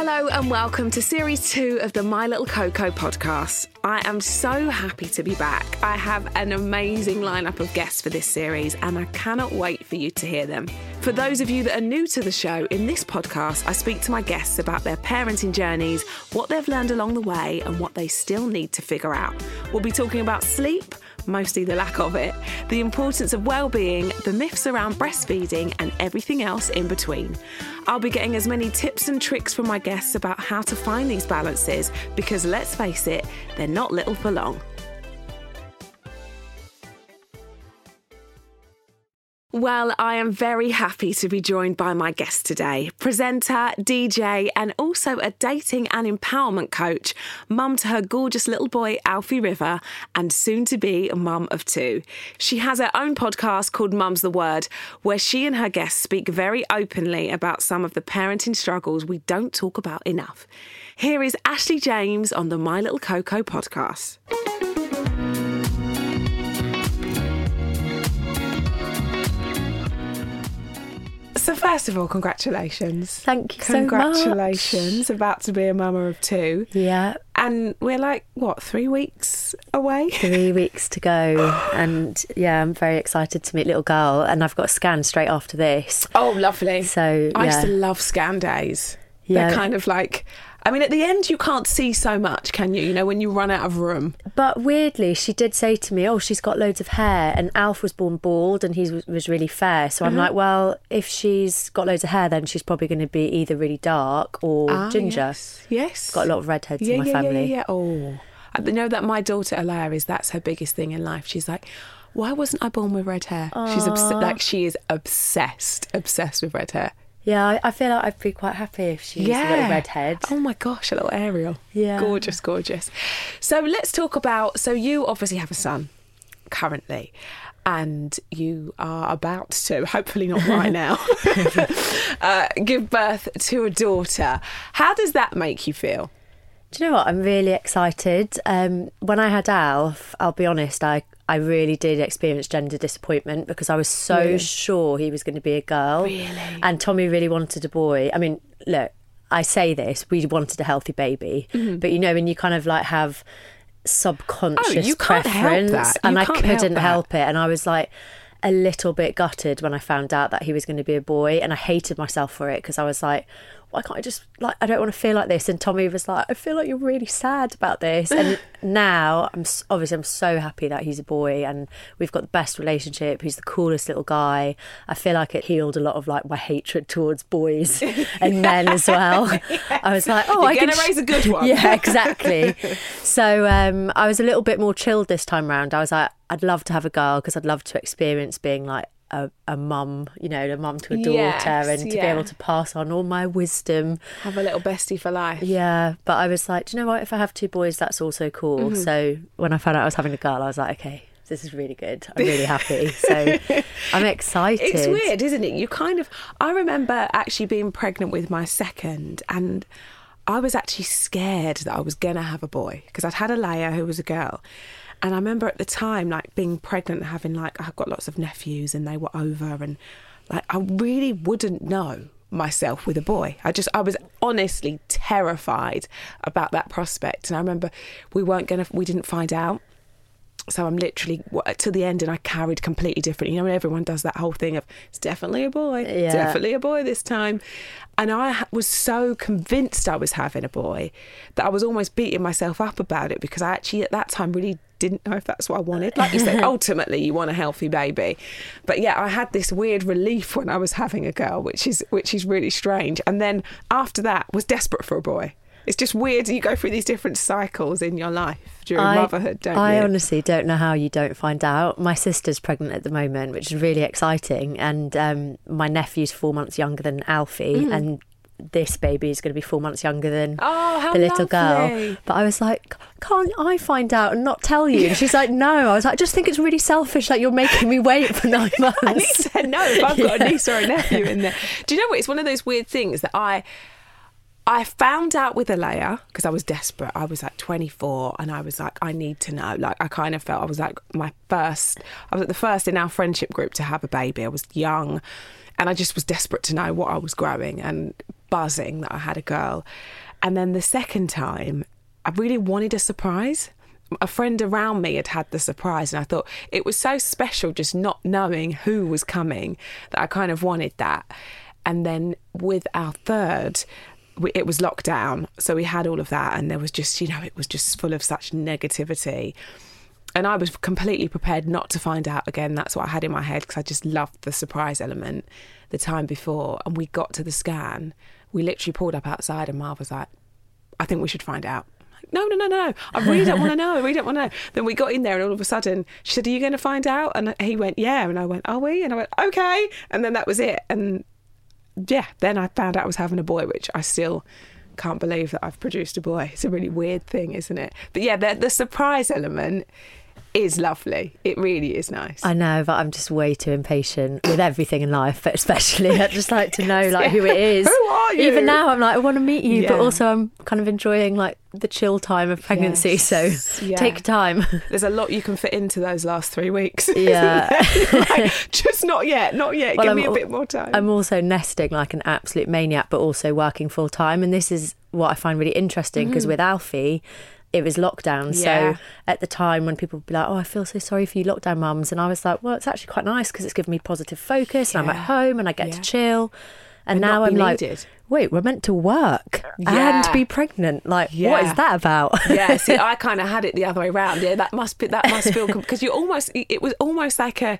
Hello and welcome to series two of the My Little Coco podcast. I am so happy to be back. I have an amazing lineup of guests for this series and I cannot wait for you to hear them. For those of you that are new to the show, in this podcast, I speak to my guests about their parenting journeys, what they've learned along the way, and what they still need to figure out. We'll be talking about sleep mostly the lack of it, the importance of well-being, the myths around breastfeeding, and everything else in between. I'll be getting as many tips and tricks from my guests about how to find these balances because let's face it, they're not little for long. Well, I am very happy to be joined by my guest today, presenter, DJ, and also a dating and empowerment coach, mum to her gorgeous little boy, Alfie River, and soon to be a mum of two. She has her own podcast called Mum's the Word, where she and her guests speak very openly about some of the parenting struggles we don't talk about enough. Here is Ashley James on the My Little Coco podcast. So first of all, congratulations. Thank you so much. Congratulations, about to be a mama of two. Yeah, And we're like, what, three weeks away? three weeks to go, and yeah, I'm very excited to meet little girl, and I've got a scan straight after this. Oh, lovely. So I used to love scan days. Yeah. They're kind of like, I mean, at the end, you can't see so much, can you? You know, when you run out of room. but weirdly, she did say to me, "Oh, she's got loads of hair," and Alf was born bald, and he was, really fair. So I'm Uh-huh. like, well, if she's got loads of hair, then she's probably going to be either really dark or Ah, ginger. Yes. yes. Got a lot of redheads yeah, in my yeah, family. Yeah, yeah, yeah. Oh. I know that my daughter Alaia is that's her biggest thing in life. She's like, why wasn't I born with red hair? She's obs- like she is obsessed, obsessed with red hair. Yeah, I, I feel like I'd be quite happy if she's a little redhead. Oh my gosh, a little Ariel. Yeah. Gorgeous, gorgeous. So let's talk about. So you obviously have a son currently, and you are about to, hopefully not right now, uh, give birth to a daughter. How does that make you feel? Do you know what? I'm really excited. Um, when I had Alf, I'll be honest, I, I really did experience gender disappointment because I was so Really? sure he was going to be a girl. Really? And Tommy really wanted a boy. I mean, look, I say this, we wanted a healthy baby. But you know, when you kind of like have subconscious Mm-hmm. Oh, can't help preference and I help couldn't that. help it. And I was like, a little bit gutted when I found out that he was going to be a boy, and I hated myself for it because I was like, why can't I just like I don't want to feel like this? And Tommy was like, I feel like you're really sad about this. And now I'm obviously I'm so happy that he's a boy, and we've got the best relationship. He's the coolest little guy. I feel like it healed a lot of like my hatred towards boys and men as well. I was like, oh, You're I can raise a good one. yeah, exactly. so um, I was a little bit more chilled this time round. I was like, I'd love to have a girl because I'd love to experience being like a, a mum, you know, a mum to a daughter, Yes, and to be able to pass on all my wisdom. Have a little bestie for life. Yeah, but I was like, do you know what? If I have two boys, that's also cool. Mm-hmm. So when I found out I was having a girl, I was like, okay, this is really good. I'm really happy. So I'm excited. It's weird, isn't it? You kind of. I remember actually being pregnant with my second, and I was actually scared that I was gonna have a boy because I'd had Alaia who was a girl, and I remember at the time like being pregnant having like I've got lots of nephews and they were over, and like I really wouldn't know myself with a boy. I just I was honestly terrified about that prospect, and I remember we weren't gonna we didn't find out so I'm literally uh, to the end, and I carried completely different. You know, when everyone does that whole thing of it's definitely a boy, Yeah. definitely a boy this time, and I was so convinced I was having a boy that I was almost beating myself up about it because I actually at that time really didn't know if that's what I wanted. Like you said, ultimately you want a healthy baby, but yeah, I had this weird relief when I was having a girl, which is which is really strange. And then after that, was desperate for a boy. It's just weird. You go through these different cycles in your life during I, motherhood, don't I you? I honestly don't know how you don't find out. My sister's pregnant at the moment, which is really exciting, and um, my nephew's four months younger than Alfie, and this baby is going to be four months younger than Mm. Oh, the little lovely. girl. But I was like, can't I find out and not tell you? And she's like, no. I was like, I just think it's really selfish that you're making me wait for nine And he months. said no if I've got Yeah. a niece or a nephew in there. Do you know what? It's one of those weird things that I I found out with Alaia because I was desperate. I was like 24 and I was like, I need to know. Like, I kind of felt I was like my first, I was like the first in our friendship group to have a baby. I was young and I just was desperate to know what I was growing. And buzzing that I had a girl. And then the second time, I really wanted a surprise. A friend around me had had the surprise, and I thought it was so special just not knowing who was coming that I kind of wanted that. And then with our third, we, it was lockdown, so we had all of that, and there was just, you know, it was just full of such negativity. And I was completely prepared not to find out again. That's what I had in my head because I just loved the surprise element the time before. And we got to the scan, we literally pulled up outside, and Marv was like, I think we should find out. No, no, no, no. I really don't want to know. I really don't want to know. Then we got in there, and all of a sudden, she said, Are you going to find out? And he went, Yeah. And I went, Are we? And I went, Okay. And then that was it. And yeah, then I found out I was having a boy, which I still can't believe that I've produced a boy. It's a really weird thing, isn't it? But yeah, the, the surprise element is lovely. It really is nice. I know, but I'm just way too impatient with everything in life, but especially I just like to know like who it is. Who are you? Even now, I'm like I want to meet you, but also I'm kind of enjoying like the chill time of pregnancy. Yes. So Yeah. take time. There's a lot you can fit into those last three weeks. Yeah. Like, just not yet, not yet. Well, Give I'm me a bit more time. I'm also nesting like an absolute maniac, but also working full time. And this is what I find really interesting because mm-hmm. with Alfie, it was lockdown. Yeah. So at the time when people would be like, oh, I feel so sorry for you lockdown mums. And I was like, well, it's actually quite nice because it's given me positive focus and I'm at home and I get Yeah. to chill. And, And now I'm like, wait, we're meant to work Yeah. and be pregnant. Like, what Yeah. is that about? yeah, see, I kind of had it the other way around. Yeah, that must be that must feel because you almost it was almost like a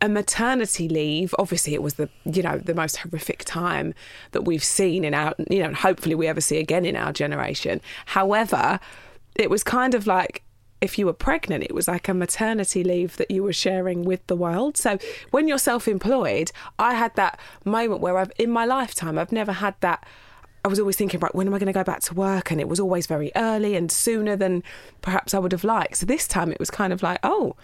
a maternity leave. Obviously, it was the you know the most horrific time that we've seen in our you know and hopefully we ever see again in our generation. However, it was kind of like if you were pregnant, it was like a maternity leave that you were sharing with the world. So when you're self-employed, I had that moment where I've in my lifetime I've never had that. I was always thinking, right, when am I going to go back to work? And it was always very early and sooner than perhaps I would have liked. So this time it was kind of like, oh,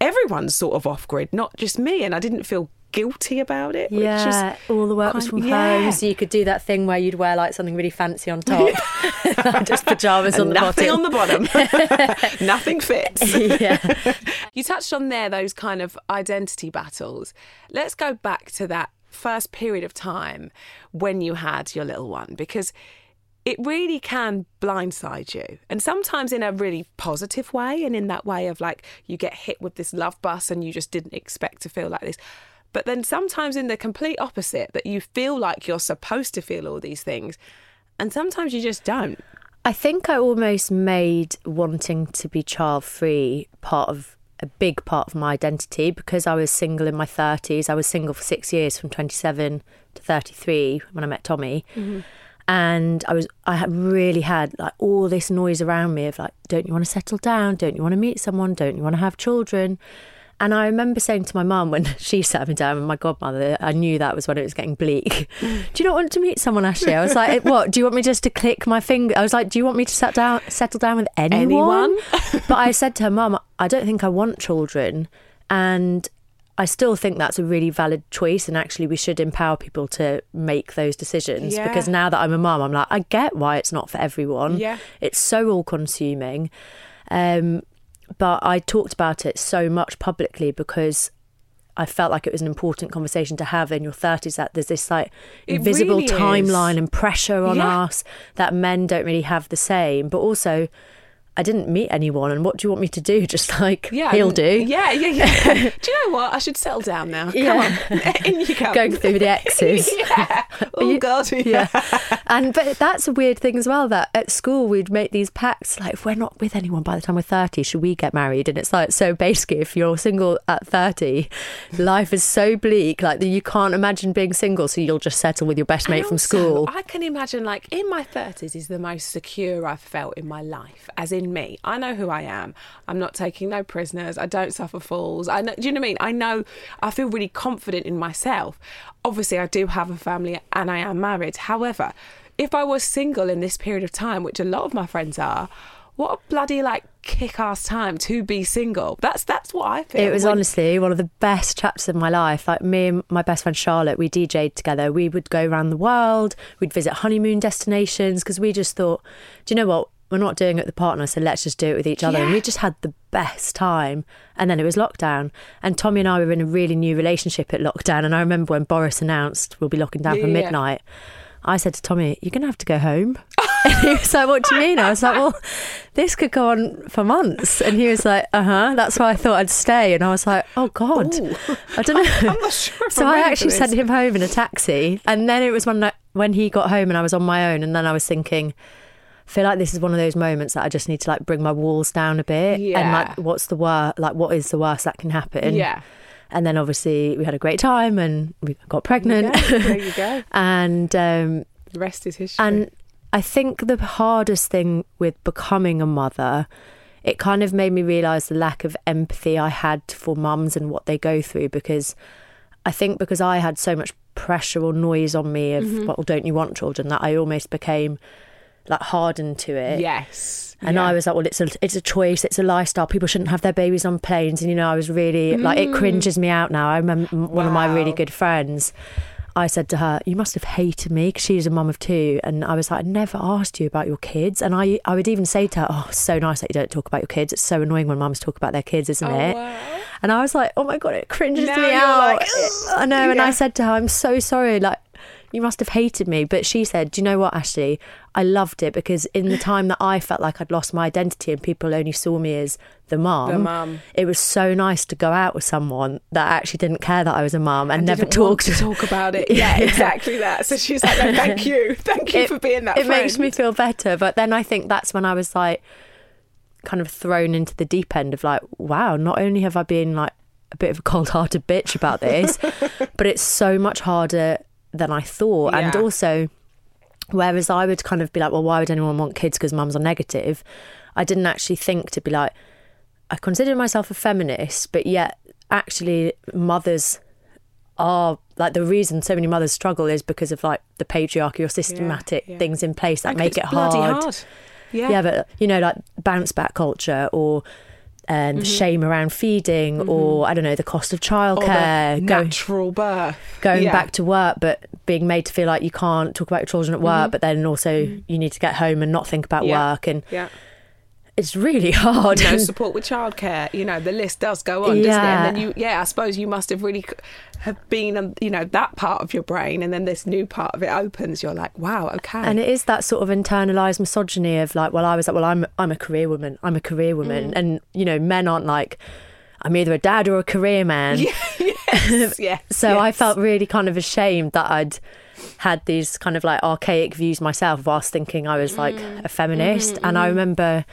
everyone's sort of off grid, not just me. And I didn't feel guilty about it. which Yeah, was all the work was from yeah. home, so you could do that thing where you'd wear like something really fancy on top, just pajamas on and the nothing bottom. on the bottom. nothing fits. yeah. You touched on there those kind of identity battles. Let's go back to that first period of time when you had your little one because it really can blindside you. And sometimes in a really positive way and in that way of like you get hit with this love bus and you just didn't expect to feel like this. But then sometimes in the complete opposite that you feel like you're supposed to feel all these things and sometimes you just don't. I think I almost made wanting to be child free part of a big part of my identity because I was single in my 30s. I was single for six years from 27 to 33 when I met Tommy. Mm-hmm. And I was, I had really had like all this noise around me of like, don't you want to settle down? Don't you want to meet someone? Don't you want to have children? And I remember saying to my mum when she sat me down and my godmother, I knew that was when it was getting bleak. do you not want to meet someone, Ashley? I was like, what? Do you want me just to click my finger? I was like, do you want me to set down, settle down with anyone? Anyone? but I said to her, mum, I don't think I want children. And I still think that's a really valid choice. And actually, we should empower people to make those decisions. Yeah. Because now that I'm a mum, I'm like, I get why it's not for everyone. Yeah. It's so all consuming. Um, but I talked about it so much publicly because I felt like it was an important conversation to have in your 30s that there's this like It invisible really timeline and pressure on Yeah. us that men don't really have the same. But also, I didn't meet anyone, and what do you want me to do? Just like Yeah, he'll do. Yeah, yeah, yeah. do you know what? I should settle down now. Come Yeah. on, in you come. Going through the X's. yeah. Oh God. yeah. And but that's a weird thing as well that at school we'd make these pacts like if we're not with anyone by the time we're 30 should we get married and it's like so basically if you're single at 30 life is so bleak like that you can't imagine being single so you'll just settle with your best mate from school. I can imagine, like, in my 30s is the most secure I've felt in my life, as in me. I know who I am. I'm not taking no prisoners. I don't suffer fools. I know, do you know what I mean? I know, I feel really confident in myself. Obviously, I do have a family and I am married. However, if I was single in this period of time, which a lot of my friends are, what a bloody like kick-ass time to be single. That's that's what I feel. It was When- honestly one of the best chapters of my life. Like me and my best friend Charlotte, we DJ'd together. We would go around the world. We'd visit honeymoon destinations because we just thought, do you know what? We're not doing it with the partner, so let's just do it with each other. And we just had the best time. And then it was lockdown. And Tommy and I were in a really new relationship at lockdown. And I remember when Boris announced we'll be locking down Yeah, for yeah, yeah. midnight. I said to Tommy, "You're going to have to go home." and he was like, "What do you mean?" I was like, "Well, this could go on for months." And he was like, "Uh huh." That's why I thought I'd stay. And I was like, "Oh God, Ooh. I don't know." I'm not sure. So I actually sent him home in a taxi, and then it was when I, when he got home and I was on my own, and then I was thinking. Feel like this is one of those moments that I just need to like bring my walls down a bit yeah. and like what's the worst like what is the worst that can happen Yeah. and then obviously we had a great time and we got pregnant Yeah, there you go. and um The rest is history. and I think the hardest thing with becoming a mother, it kind of made me realise the lack of empathy I had for mums and what they go through because I think because I had so much pressure or noise on me of, Mm-hmm. well, don't you want children, that I almost became like hardened to it. yes. And yeah. I was like, well, it's a it's a choice, it's a lifestyle. People shouldn't have their babies on planes. And you know, I was really like, it cringes me out now. I remember m- one of my really Mm. Good friends. I said to her, "You must have hated me because she's a mum of two. And I was like, "I never asked you about your kids." And I I would even say to her, "Oh, so nice that you don't talk about your kids. It's so annoying when mums talk about their kids, isn't Oh, it?" wow. And I was like, "Oh my god, it cringes Now me out." like, I know. And. I said to her, "I'm so sorry. Like, you must have hated me." But she said, "Do you know what, Ashley? I loved it because in the time that I felt like I'd lost my identity and people only saw me as the mum, The mum. it was so nice to go out with someone that actually didn't care that I was a mum and, never Didn't want talked to talk about it. Yeah, exactly that. So she's like, no, thank you. Thank you It- for being that it makes me feel better. But then I think that's when I was like, kind of thrown into the deep end of like, wow, not only have I been like a bit of a cold hearted bitch about this, but it's so much harder than I thought. And also, whereas I would kind of be like, well, why would anyone want kids because mums are negative? I didn't actually think to be like, I consider myself a feminist, but yet actually mothers are like the reason so many mothers struggle is because of like the patriarchy or systematic yeah. things in place that And make it hard. hard. Yeah. Yeah, but you know, like bounce back culture or um, Mm-hmm. shame around feeding, or I don't know, the cost of childcare, natural birth. going Yeah. back to work, but being made to feel like you can't talk about your children at work, but then also you need to get home and not think about Mm-hmm. Yeah. work, and Yeah. It's really hard. No support with childcare. You know, the list does go on, doesn't it? Yeah. And then you, yeah, I suppose you must have really have been, um, you know, that part of your brain, and then this new part of it opens. You're like, wow, okay. And it is that sort of internalized misogyny of like, well, I was like, well, I'm I'm a career woman. I'm a career woman, Mm. and you know, men aren't like, I'm either a dad or a career man. yes, yes. So I felt really kind of ashamed that I'd had these kind of like archaic views myself whilst thinking I was like Mm. a feminist. Mm-hmm, And I remember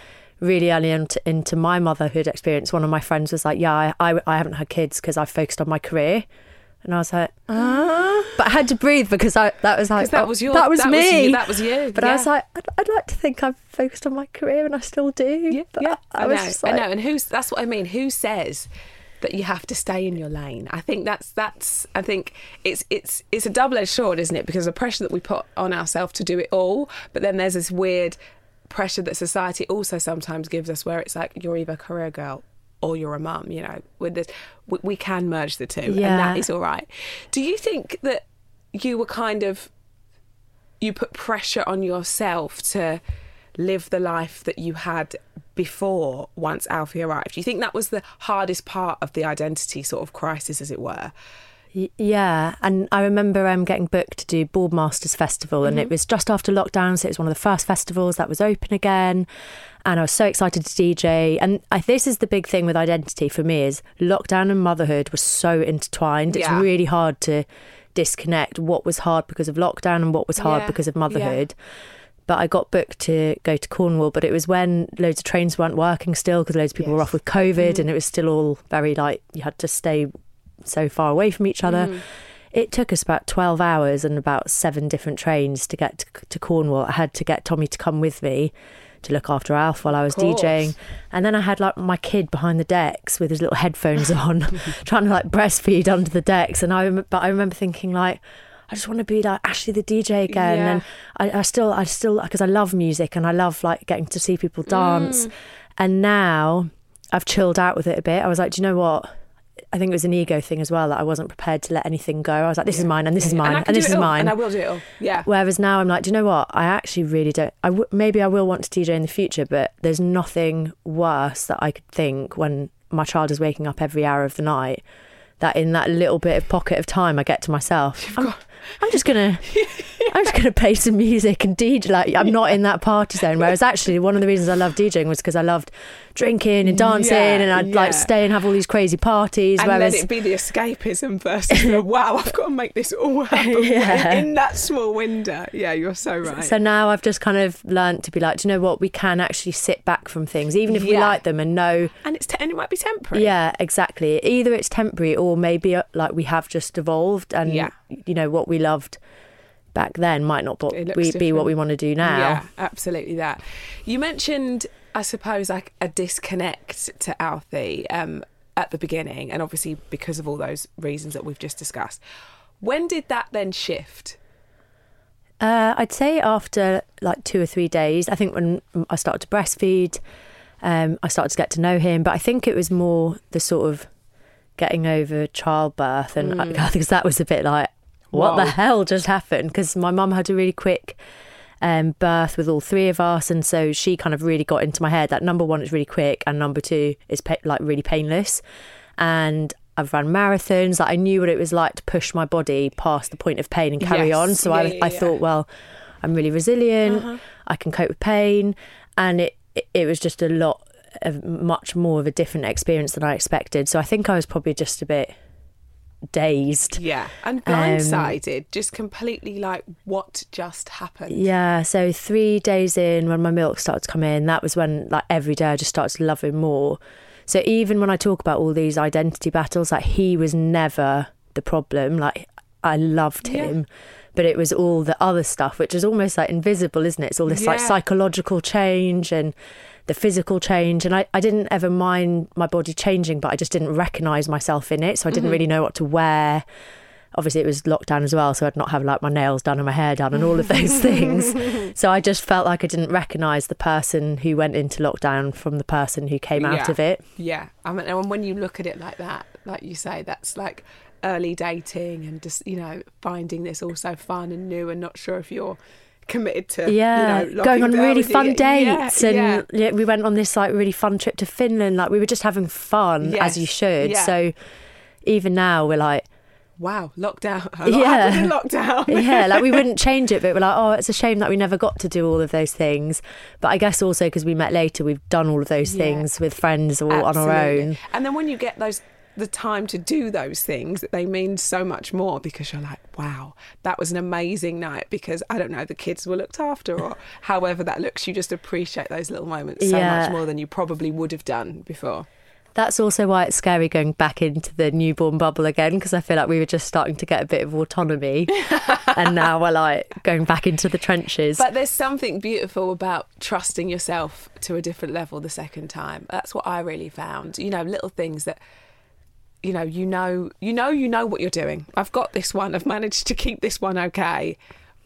really early into, into my motherhood experience, one of my friends was like, Yeah, I, I, I haven't had kids because I've focused on my career. And I was like, ah. But I had to breathe because I that was like, that oh, was your, that was that me. you, that was you. But I was like, I'd, I'd like to think I've focused on my career and I still do. yeah, But yeah. I, I, was know, just I know. And who's that's what I mean. Who says that you have to stay in your lane? I think that's that's. I think it's it's it's a double edged sword, isn't it? Because the pressure that we put on ourselves to do it all, but then there's this weird pressure that society also sometimes gives us, where it's like you're either a career girl or you're a mum. You know, with this, we, we can merge the two, and that is all right. Do you think that you were kind of you put pressure on yourself to live the life that you had before once Alfie arrived. Do you think that was the hardest part of the identity sort of crisis, as it were? Yeah, and I remember um, getting booked to do Boardmasters Festival, and it was just after lockdown, so it was one of the first festivals that was open again. And I was so excited to DJ. And I, this is the big thing with identity for me is lockdown and motherhood were so intertwined. It's Yeah. really hard to disconnect what was hard because of lockdown and what was hard Yeah, because of yeah. motherhood. But I got booked to go to Cornwall, but it was when loads of trains weren't working still because loads of people were off with COVID, and it was still all very like you had to stay so far away from each other. Mm. It took us about 12 hours and about seven different trains to get to, to Cornwall. I had to get Tommy to come with me to look after Alf while I was. DJing. And then I had like my kid behind the decks with his little headphones on, trying to like breastfeed under the decks. And I, but I remember thinking like, I just want to be like Ashley the DJ again. Yeah. And I, I still, I still, because I love music and I love like getting to see people dance. Mm. And now I've chilled out with it a bit. I was like, do you know what? I think it was an ego thing as well that I wasn't prepared to let anything go. I was like, this is mine and this is mine and, and, this is all, mine. and I will do it all. Yeah. Whereas now I'm like, do you know what? I actually really don't. I w- maybe I will want to DJ in the future, but there's nothing worse that I could think when my child is waking up every hour of the night. That in that little bit of pocket of time I get to myself, I'm, I'm just gonna, I'm just going to play some music and DJ. Like I'm not in that party zone. Whereas actually, one of the reasons I loved DJing was because I loved drinking and dancing, Yeah, and I'd yeah. like stay and have all these crazy parties. and whereas let it be the escapism versus the wow, I've got to make this all happen Yeah. in that small window. Yeah, you're so right. So now I've just kind of learned to be like, do you know what? We can actually sit back from things, even if we like them, and know, and it's te- and it might be temporary. yeah, exactly. Either it's temporary or maybe uh, like we have just evolved, and you know what we loved back then might not be, what we want to do now. Yeah, absolutely that. You mentioned, I suppose, like a disconnect to Alfie um, at the beginning, and obviously because of all those reasons that we've just discussed. When did that then shift? Uh, I'd say after like two or three days, I think when I started to breastfeed, um, I started to get to know him. But I think it was more the sort of getting over childbirth, and because that was a bit like, what the hell just happened? Because my mum had a really quick um, birth with all three of us, and so she kind of really got into my head that number one is really quick, and number two is pa- like really painless. And I've run marathons. Like I knew what it was like to push my body past the point of pain and carry Yes. on. So Yeah, I, yeah, I. Uh-huh. thought, well, I'm really resilient. I can cope with pain, and it, it it was just a lot of much more of a different experience than I expected. So I think I was probably just a bit dazed. Yeah, and Um, blindsided, just completely like what just happened. Yeah, so three days in, when my milk started to come in, that was when like every day I just started to love him more. So even when I talk about all these identity battles, like he was never the problem. Like I loved Yeah. him, but it was all the other stuff, which is almost like invisible, isn't it? It's all this like psychological change and the physical change. And I, I didn't ever mind my body changing, but I just didn't recognize myself in it. So I didn't mm-hmm. really know what to wear obviously it was lockdown as well so i'd not have like my nails done and my hair done and all of those things so i just felt like i didn't recognize the person who went into lockdown from the person who came out Yeah. of it Yeah, I mean, and when you look at it like that, like you say, that's like early dating and just you know finding this all so fun and new and not sure if you're committed to yeah you know, going on really with you. fun dates yeah, and yeah, we went on this like really fun trip to finland like we were just having fun Yes, as you should yeah. so even now we're like wow lockdown Yeah. lockdown yeah, like we wouldn't change it, but we're like, oh, it's a shame that we never got to do all of those things. But I guess also because we met later, we've done all of those things with friends or on our own. And then when you get those the time to do those things, they mean so much more because you're like, wow, that was an amazing night because I don't know, the kids were looked after or however that looks. You just appreciate those little moments so Yeah. much more than you probably would have done before. That's also why it's scary going back into the newborn bubble again because I feel like we were just starting to get a bit of autonomy, and now we're like going back into the trenches. But there's something beautiful about trusting yourself to a different level the second time. That's what I really found. You know, little things that you know, you know, you know, you know what you're doing. I've got this one. I've managed to keep this one okay.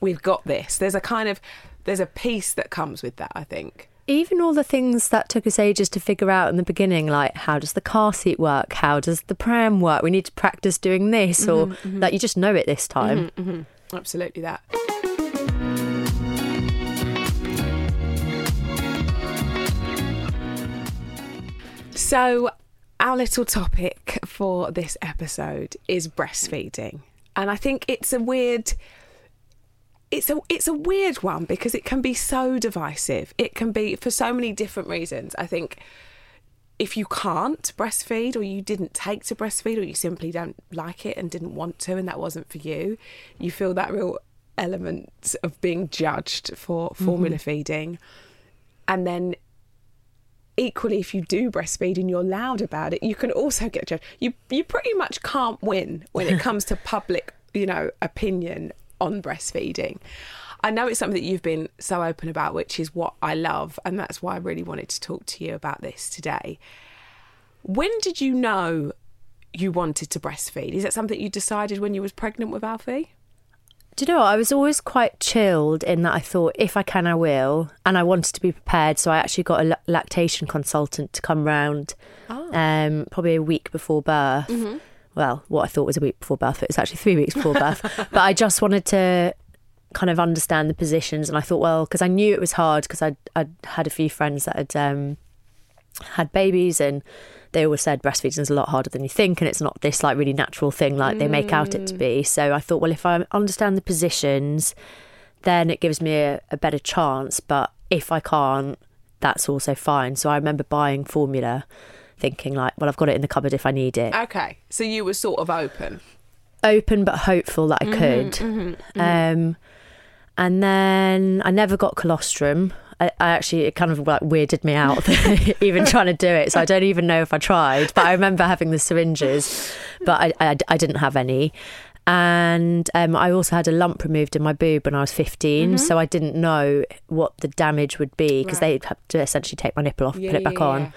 We've got this. There's a kind of there's a peace that comes with that. I think. Even all the things that took us ages to figure out in the beginning, like how does the car seat work? How does the pram work? We need to practice doing this, or mm-hmm, mm-hmm. that you just know it this mm-hmm, time. Absolutely that. So, our little topic for this episode is breastfeeding. And I think it's a weird it's a it's a weird one because it can be so divisive. It can be for so many different reasons. I think if you can't breastfeed or you didn't take to breastfeed or you simply don't like it and didn't want to and that wasn't for you, you feel that real element of being judged for mm-hmm. formula feeding. And then equally if you do breastfeed and you're loud about it, you can also get judged. You you pretty much can't win when it comes to public, you know, opinion on breastfeeding. I know it's something that you've been so open about, which is what I love, and that's why I really wanted to talk to you about this today. When did you know you wanted to breastfeed? Is that something you decided when you was pregnant with Alfie? Do you know what? I was always quite chilled in that I thought if I can, I will, and I wanted to be prepared. So I actually got a lactation consultant to come round, um, probably a week before birth. Well, what I thought was a week before birth, it was actually three weeks before birth. But I just wanted to kind of understand the positions, and I thought, well, because I knew it was hard because I'd, I'd had a few friends that had um, had babies and they always said breastfeeding is a lot harder than you think and it's not this like really natural thing like they make out it to be so i thought well if i understand the positions then it gives me a, a better chance. But if I can't, that's also fine. So I remember buying formula, thinking like, well, I've got it in the cupboard if I need it. Okay, so you were sort of open. Open but hopeful that I Mm-hmm, could. Um, and then I never got colostrum. I, I actually it kind of like weirded me out even trying to do it. So I don't even know if I tried. But I remember having the syringes, but I I, I didn't have any. And um, I also had a lump removed in my boob when I was 15, so I didn't know what the damage would be because Right. they had to essentially take my nipple off, Yeah, put it back yeah, on. yeah.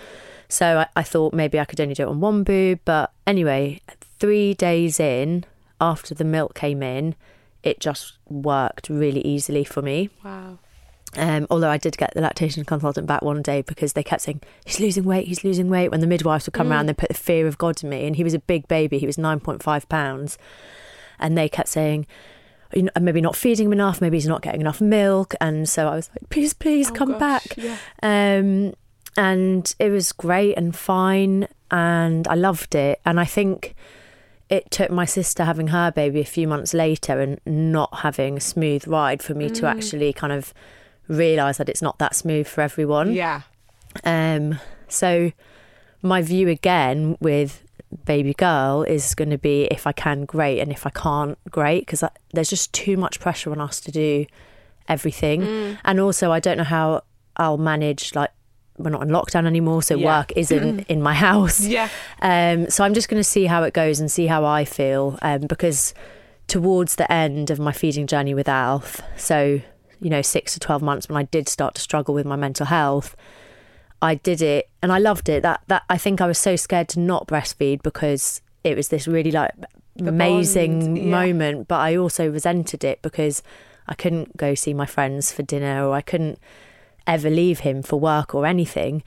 So I, I thought maybe I could only do it on one boob. But anyway, three days in, after the milk came in, it just worked really easily for me. Wow. Um, although I did get the lactation consultant back one day because they kept saying, he's losing weight, he's losing weight. When the midwives would come Mm. around, they put the fear of God in me. And he was a big baby, he was 9.5 pounds. And they kept saying, "You know, maybe not feeding him enough, maybe he's not getting enough milk. And so I was like, please, please Oh, come gosh, back. Yeah. Um, and it was great and fine, and I loved it. And I think it took my sister having her baby a few months later and not having a smooth ride for me to Mm. actually kind of realize that it's not that smooth for everyone. Yeah. Um, so my view again with baby girl is going to be if I can, great, and if I can't, great, because there's just too much pressure on us to do everything. Mm. And also, I don't know how I'll manage like. We're not in lockdown anymore, so Yeah. work isn't in my house. Yeah. Um, so I'm just going to see how it goes and see how I feel um, because towards the end of my feeding journey with Alf, so you know six to twelve months when I did start to struggle with my mental health, I did it and I loved it. That that I think I was so scared to not breastfeed because it was this really like amazing bond, yeah. moment, but I also resented it because I couldn't go see my friends for dinner or I couldn't ever leave him for work or anything.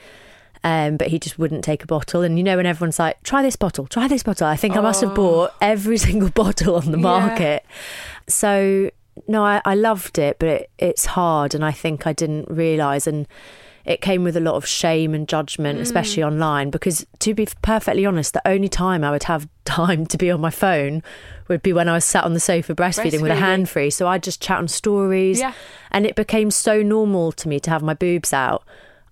Um, but he just wouldn't take a bottle. And you know, when everyone's like, try this bottle, try this bottle, I think I must have Oh. bought every single bottle on the Yeah. market. So, no, I, I loved it, but it, it's hard. And I think I didn't realise. And it came with a lot of shame and judgment, mm. especially online. Because to be perfectly honest, the only time I would have time to be on my phone would be when I was sat on the sofa breastfeeding, with a Breastfeeding. hand free. So I'd just chat on stories. Yeah. And it became so normal to me to have my boobs out.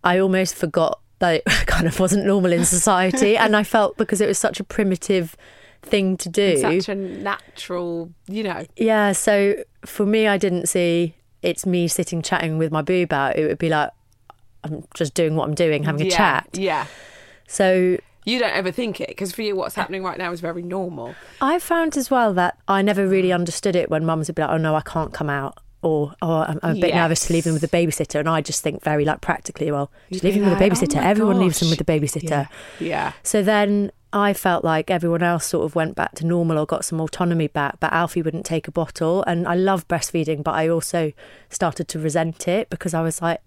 I almost forgot that it kind of wasn't normal in society. and I felt because it was such a primitive thing to do. Such a natural, you know. Yeah, so for me, I didn't see it's me sitting chatting with my boob out. It would be like I'm just doing what I'm doing, having a yeah, chat. Yeah. So You don't ever think it because for you, what's happening right now is very normal. I found as well that I never really mm. understood it when mums would be like, "Oh no, I can't come out," or "Oh, I'm, I'm a bit nervous to leave them with a babysitter," and I just think very like practically, well, just leave them with a "Oh babysitter. my Everyone leaves them with a babysitter. Yeah. Yeah. So then I felt like everyone else sort of went back to normal or got some autonomy back, but Alfie wouldn't take a bottle. And I love breastfeeding, but I also started to resent it because I was like,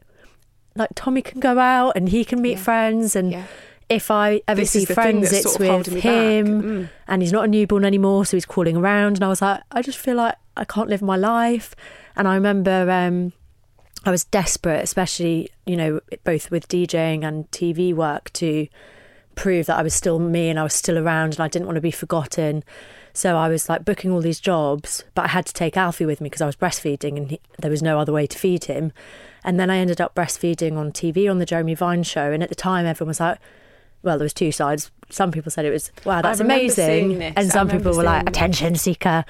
like Tommy can go out and he can meet Yeah. friends and. Yeah. If I ever This see is the thing friends, it's with holding me back. him, Mm. and he's not a newborn anymore, so he's crawling around. And I was like, I just feel like I can't live my life. And I remember um, I was desperate, especially you know both with DJing and TV work, to prove that I was still me and I was still around and I didn't want to be forgotten. So I was like booking all these jobs, but I had to take Alfie with me because I was breastfeeding and he, there was no other way to feed him. And then I ended up breastfeeding on TV on the Jeremy Vine show. And at the time, everyone was like, well, there was two sides. Some people said it was, wow, that's amazing. And some people were like, that. attention seeker.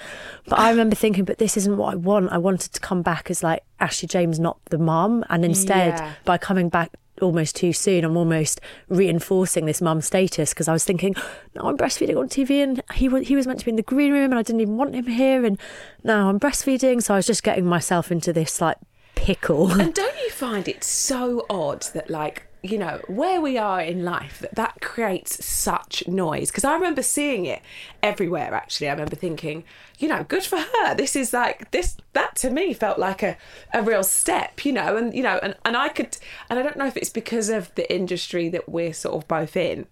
But I remember thinking, but this isn't what I want. I wanted to come back as like Ashley James, not the mum. And instead, Yeah. by coming back almost too soon, I'm almost reinforcing this mum status because I was thinking, no, I'm breastfeeding on TV and he was, he was meant to be in the green room and I didn't even want him here. And now I'm breastfeeding. So I was just getting myself into this like pickle. And don't you find it so odd that, like, you know, where we are in life, that that creates such noise? Because I remember seeing it everywhere, actually. I remember thinking, you know, good for her. This is like, this, that to me felt like a, a real step, you know, and, you know, and, and I could, and I don't know if it's because of the industry that we're sort of both in.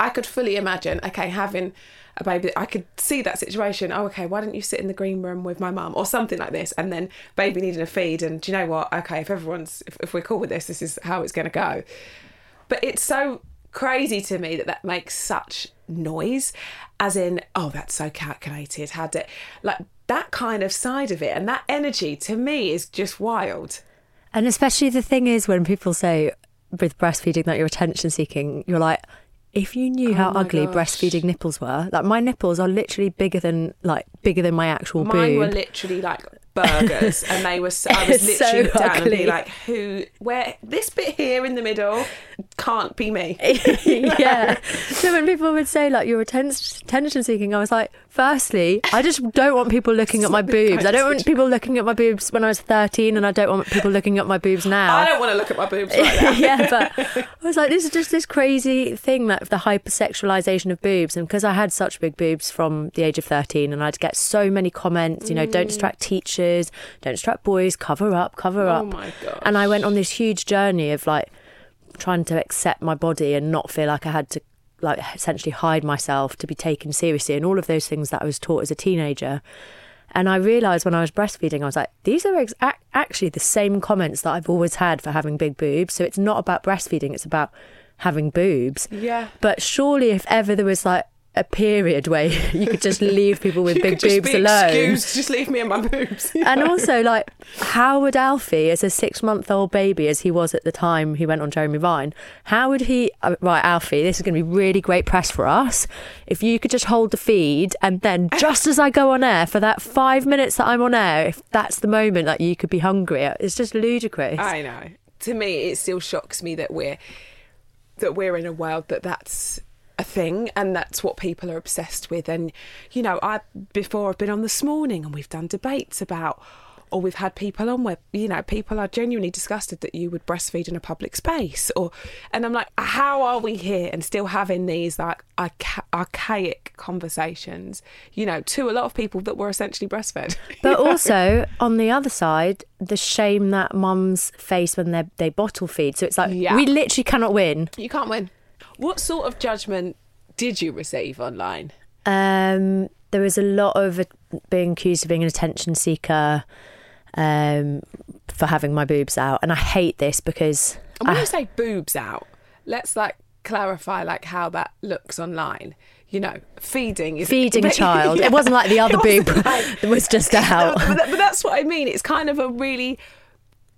I could fully imagine, okay, having a baby, I could see that situation. Oh, okay, why don't you sit in the green room with my mum or something like this? And then baby needing a feed. And do you know what? Okay, if everyone's, if, if we're cool with this, this is how it's going to go. But it's so crazy to me that that makes such noise, as in, oh, that's so calculated. Had it like that kind of side of it and that energy to me is just wild. And especially the thing is when people say with breastfeeding that you're attention seeking, you're like, if you knew oh how Oh my ugly gosh. breastfeeding nipples were, like my nipples are literally bigger than like bigger than my actual Mine were literally like burgers, and they were. So, I was It's so literally down and ugly. be like, "Who? Where? This bit here in the middle can't be me." yeah. So when people would say like you're attention seeking, I was like, firstly, I just don't want people looking at my boobs. I don't want people looking at my boobs when I was 13, and I don't want people looking at my boobs now. I don't want to look at my boobs like that. yeah, but I was like, this is just this crazy thing that the hypersexualization of boobs, and because I had such big boobs from the age of thirteen, and I'd get so many comments, you know, don't mm. distract teachers, don't strap boys, cover up, cover oh up. Oh my gosh. And I went on this huge journey of like trying to accept my body and not feel like I had to like essentially hide myself to be taken seriously, and all of those things that I was taught as a teenager. And I realised when I was breastfeeding, I was like, these are ex- actually the same comments that I've always had for having big boobs. So it's not about breastfeeding, it's about having boobs. Yeah. But surely, if ever there was like a period where you could just leave people with big boobs alone. excused, just leave me and my boobs. And also, like, how would Alfie, as a six month old baby, as he was at the time he went on Jeremy Vine, how would he, uh, right, Alfie, this is going to be really great press for us. If you could just hold the feed, and then just as I go on air, for that five minutes that I'm on air, if that's the moment that you could be hungry, it's just ludicrous. I know. To me, it still shocks me that we're that we're in a world that that's a thing and that's what people are obsessed with. And you know, I before I've been on this morning and we've done debates about. Or we've had people on where you know people are genuinely disgusted that you would breastfeed in a public space, or and I'm like, how are we here and still having these like archa- archaic conversations? You know, to a lot of people that were essentially breastfed. But also, on the other side, the shame that mums face when they they bottle feed. So it's like, Yeah. we literally cannot win. you can't win. What sort of judgment did you receive online? Um, there was a lot of being accused of being an attention seeker um, for having my boobs out, and I hate this because And when I- you say boobs out, let's like clarify like how that looks online. You know, feeding is feeding a child. Yeah. It wasn't like the other boob like- that was just out. but, that- but that's what I mean. It's kind of a really.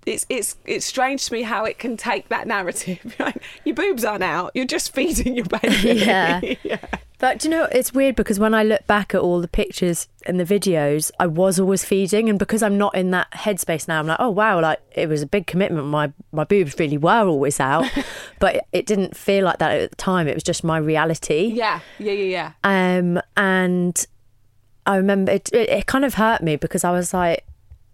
It's it's it's strange to me how it can take that narrative. Your boobs aren't out. You're just feeding your baby. Yeah. yeah. But do you know, it's weird because when I look back at all the pictures and the videos, I was always feeding, and because I'm not in that headspace now, I'm like, oh wow, like it was a big commitment. My my boobs really were always out, but it didn't feel like that at the time. It was just my reality. Yeah. Yeah. Yeah. Yeah. Um, and I remember it, it, it kind of hurt me because I was like,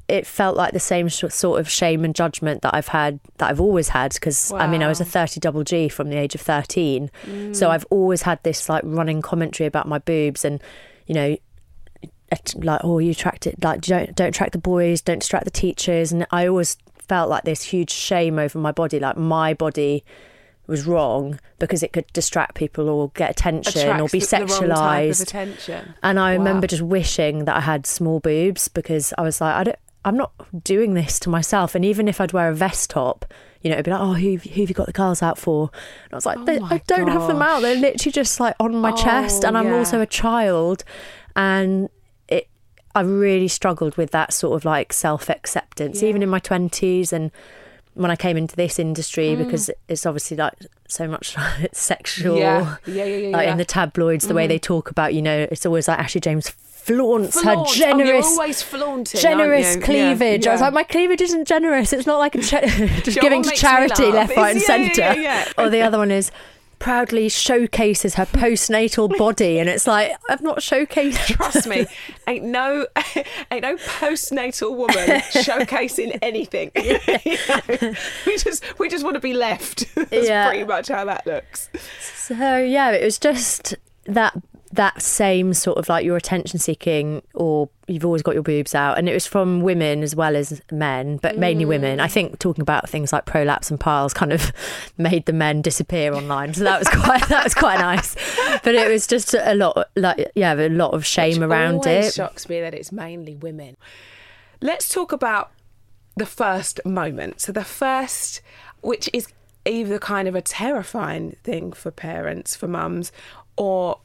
it felt like the same sort of shame and judgment that I've had, that I've always had. Because I mean, I was a 30 double G from the age of 13. Mm. So I've always had this like running commentary about my boobs and, you know, like, oh, you tracked it, like, don't, don't track the boys, don't distract the teachers. And I always felt like this huge shame over my body, like my body was wrong because it could distract people or get attention or be Attracts the- the wrong type of sexualized. attention. And I Wow. remember just wishing that I had small boobs because I was like, I don't, I'm not doing this to myself. And even if I'd wear a vest top, you know, it'd be like, oh, who, who have you got the girls out for? And I was like, Oh I don't have them out. They're literally just like on my chest. Oh, And I'm yeah. also a child. And it, I really struggled with that sort of like self acceptance, even in my 20s. And when I came into this industry, Mm. because it's obviously like so much sexual Yeah. Yeah. Yeah. Yeah. like yeah. in the tabloids, the way they talk about, you know, it's always like Ashley James flaunts Flaunt. her Oh, generous, flaunting, generous cleavage. Yeah, I was like, my cleavage isn't generous. It's not like a cha- just giving to charity left, right, and It's- yeah, yeah, centre. yeah, yeah. Or the other one is proudly showcases her postnatal body, and it's like I've not showcased. Trust me, ain't no, ain't no postnatal woman showcasing anything. You know, we just, we just want to be left. That's Yeah. pretty much how that looks. So yeah, it was just that that same sort of like you're attention seeking or you've always got your boobs out. And it was from women as well as men but mainly mm. women. I think talking about things like prolapse and piles kind of made the men disappear online. So that was quite that was quite nice. But it was just a lot like yeah a lot of shame Which around it. shocks me that it's mainly women. Let's talk about the first moment. So the first, which is either kind of a terrifying thing for parents, for mums, or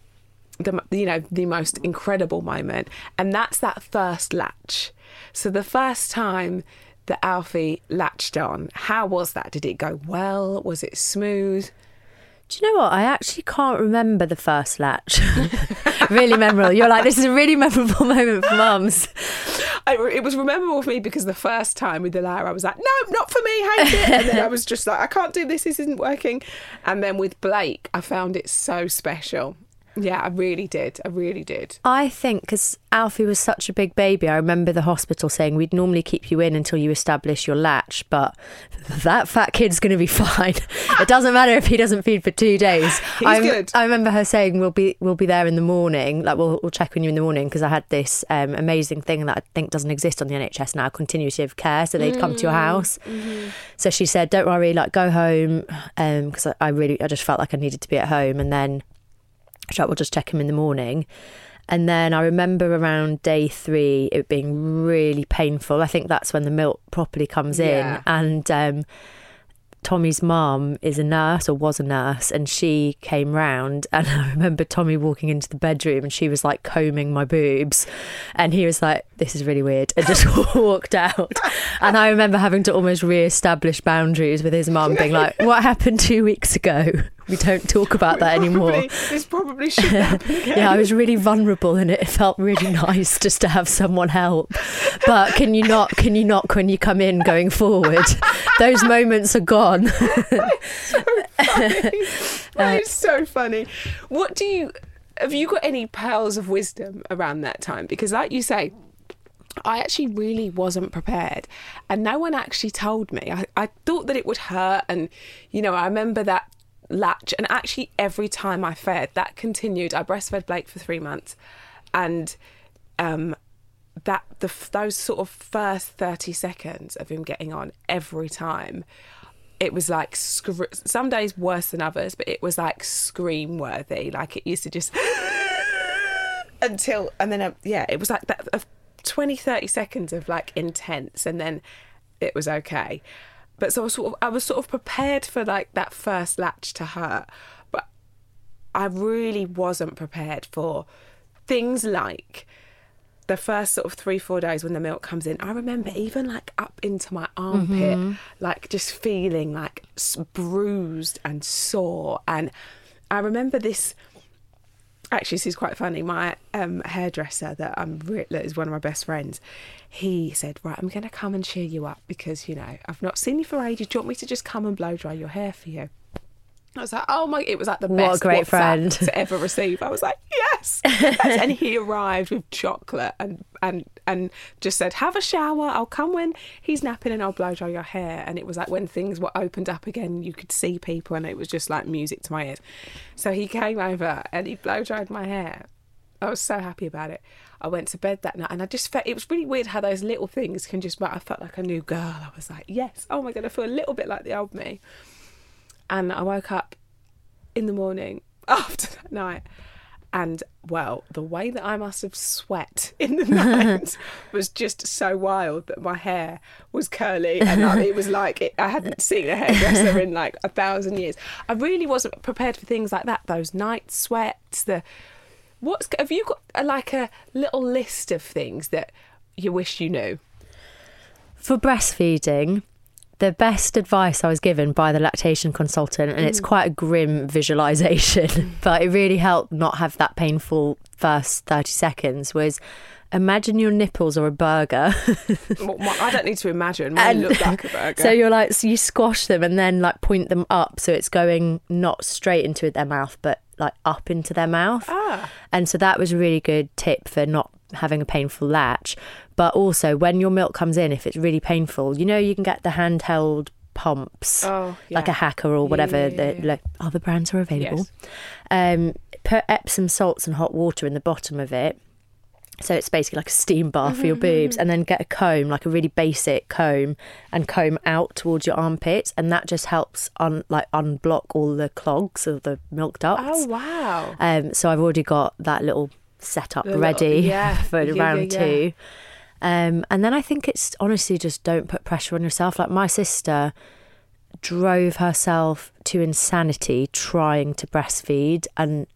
the you know the most incredible moment, and that's that first latch. So the first time that Alfie latched on, how was that? Did it go well? Was it smooth? Do you know what? I actually can't remember the first latch. really memorable. You're like, this is a really memorable moment for mums. It was memorable for me because the first time with the Lara, I was like, no, not for me, hate it. And then I was just like, I can't do this, this isn't working. And then with Blake, I found it so special. Yeah, I really did. I really did. I think because Alfie was such a big baby, I remember the hospital saying we'd normally keep you in until you establish your latch, but that fat kid's going to be fine. it doesn't matter if he doesn't feed for two days. He's good. I remember her saying we'll be we'll be there in the morning, like we'll we'll check on you in the morning because I had this um, amazing thing that I think doesn't exist on the NHS now, continuity of care. So they'd come to your mm, house. Mm-hmm. So she said, "Don't worry, like go home," um, because I, I really I just felt like I needed to be at home, and then she's like, we'll just check him in the morning. And then I remember around day three it being really painful. I think that's when the milk properly comes Yeah. in. And um, Tommy's mum is a nurse or was a nurse, and she came round. And I remember Tommy walking into the bedroom and she was like combing my boobs. And he was like, This is really weird, and just walked out. And I remember having to almost re establish boundaries with his mum, being like, What happened two weeks ago? We don't talk about that anymore. This probably should. Yeah, I was really vulnerable and it felt really nice just to have someone help. But can you not can you knock when you come in going forward? Those moments are gone. so funny. Uh, that is so funny. What do you have you got any pearls of wisdom around that time? Because like you say, I actually really wasn't prepared and no one actually told me. I, I thought that it would hurt and you know, I remember that latch. And actually every time I fed that continued. I breastfed Blake for three months and um that the those sort of first 30 seconds of him getting on every time it was like some days worse than others but it was like scream worthy. Like it used to just until and then uh, yeah it was like that of 20 30 seconds of like intense and then it was okay but so I was sort of I was sort of prepared for like that first latch to hurt but I really wasn't prepared for things like the first sort of three four days when the milk comes in. I remember even like up into my armpit mm-hmm. like just feeling like bruised and sore. And i remember this actually this is quite funny my um, hairdresser that i'm re- that is one of my best friends he said right i'm going to come and cheer you up because you know i've not seen you for ages do you want me to just come and blow dry your hair for you I was like, oh my! It was like the What a best great WhatsApp friend. to ever receive. I was like, yes. and he arrived with chocolate and and and just said, have a shower. I'll come when he's napping and I'll blow dry your hair. And it was like when things were opened up again, you could see people, and it was just like music to my ears. So he came over and he blow dried my hair. I was so happy about it. I went to bed that night and I just felt it was really weird how those little things can just. I felt like a new girl. I was like, yes. Oh my god, I feel a little bit like the old me. And I woke up in the morning after that night. And well, the way that I must have sweat in the night was just so wild that my hair was curly and I, it was like it, I hadn't seen a hairdresser in like a thousand years. I really wasn't prepared for things like that. Those night sweats, the what's have you got a, like a little list of things that you wish you knew? For breastfeeding, the best advice I was given by the lactation consultant, and it's quite a grim visualization, but it really helped not have that painful first 30 seconds, was imagine your nipples are a burger. Well, I don't need to imagine. Mine look like a burger. So you're like, so you squash them and then like point them up, so it's going not straight into their mouth, but like up into their mouth. ah, And so that was a really good tip for not having a painful latch. But also, when your milk comes in, if it's really painful, you know, you can get the handheld pumps, oh, like a Haakaa or whatever. yeah, yeah, yeah. like other brands are available. Yes. Um, put Epsom salts and hot water in the bottom of it. So it's basically like a steam bath for your boobs, and then get a comb, like a really basic comb, and comb out towards your armpits, and that just helps un like unblock all the clogs of the milk ducts. Oh wow. Um, so I've already got that little setup The little- ready yeah, for yeah, round yeah, yeah. two. Um, and then I think it's honestly just don't put pressure on yourself. Like my sister drove herself to insanity trying to breastfeed, and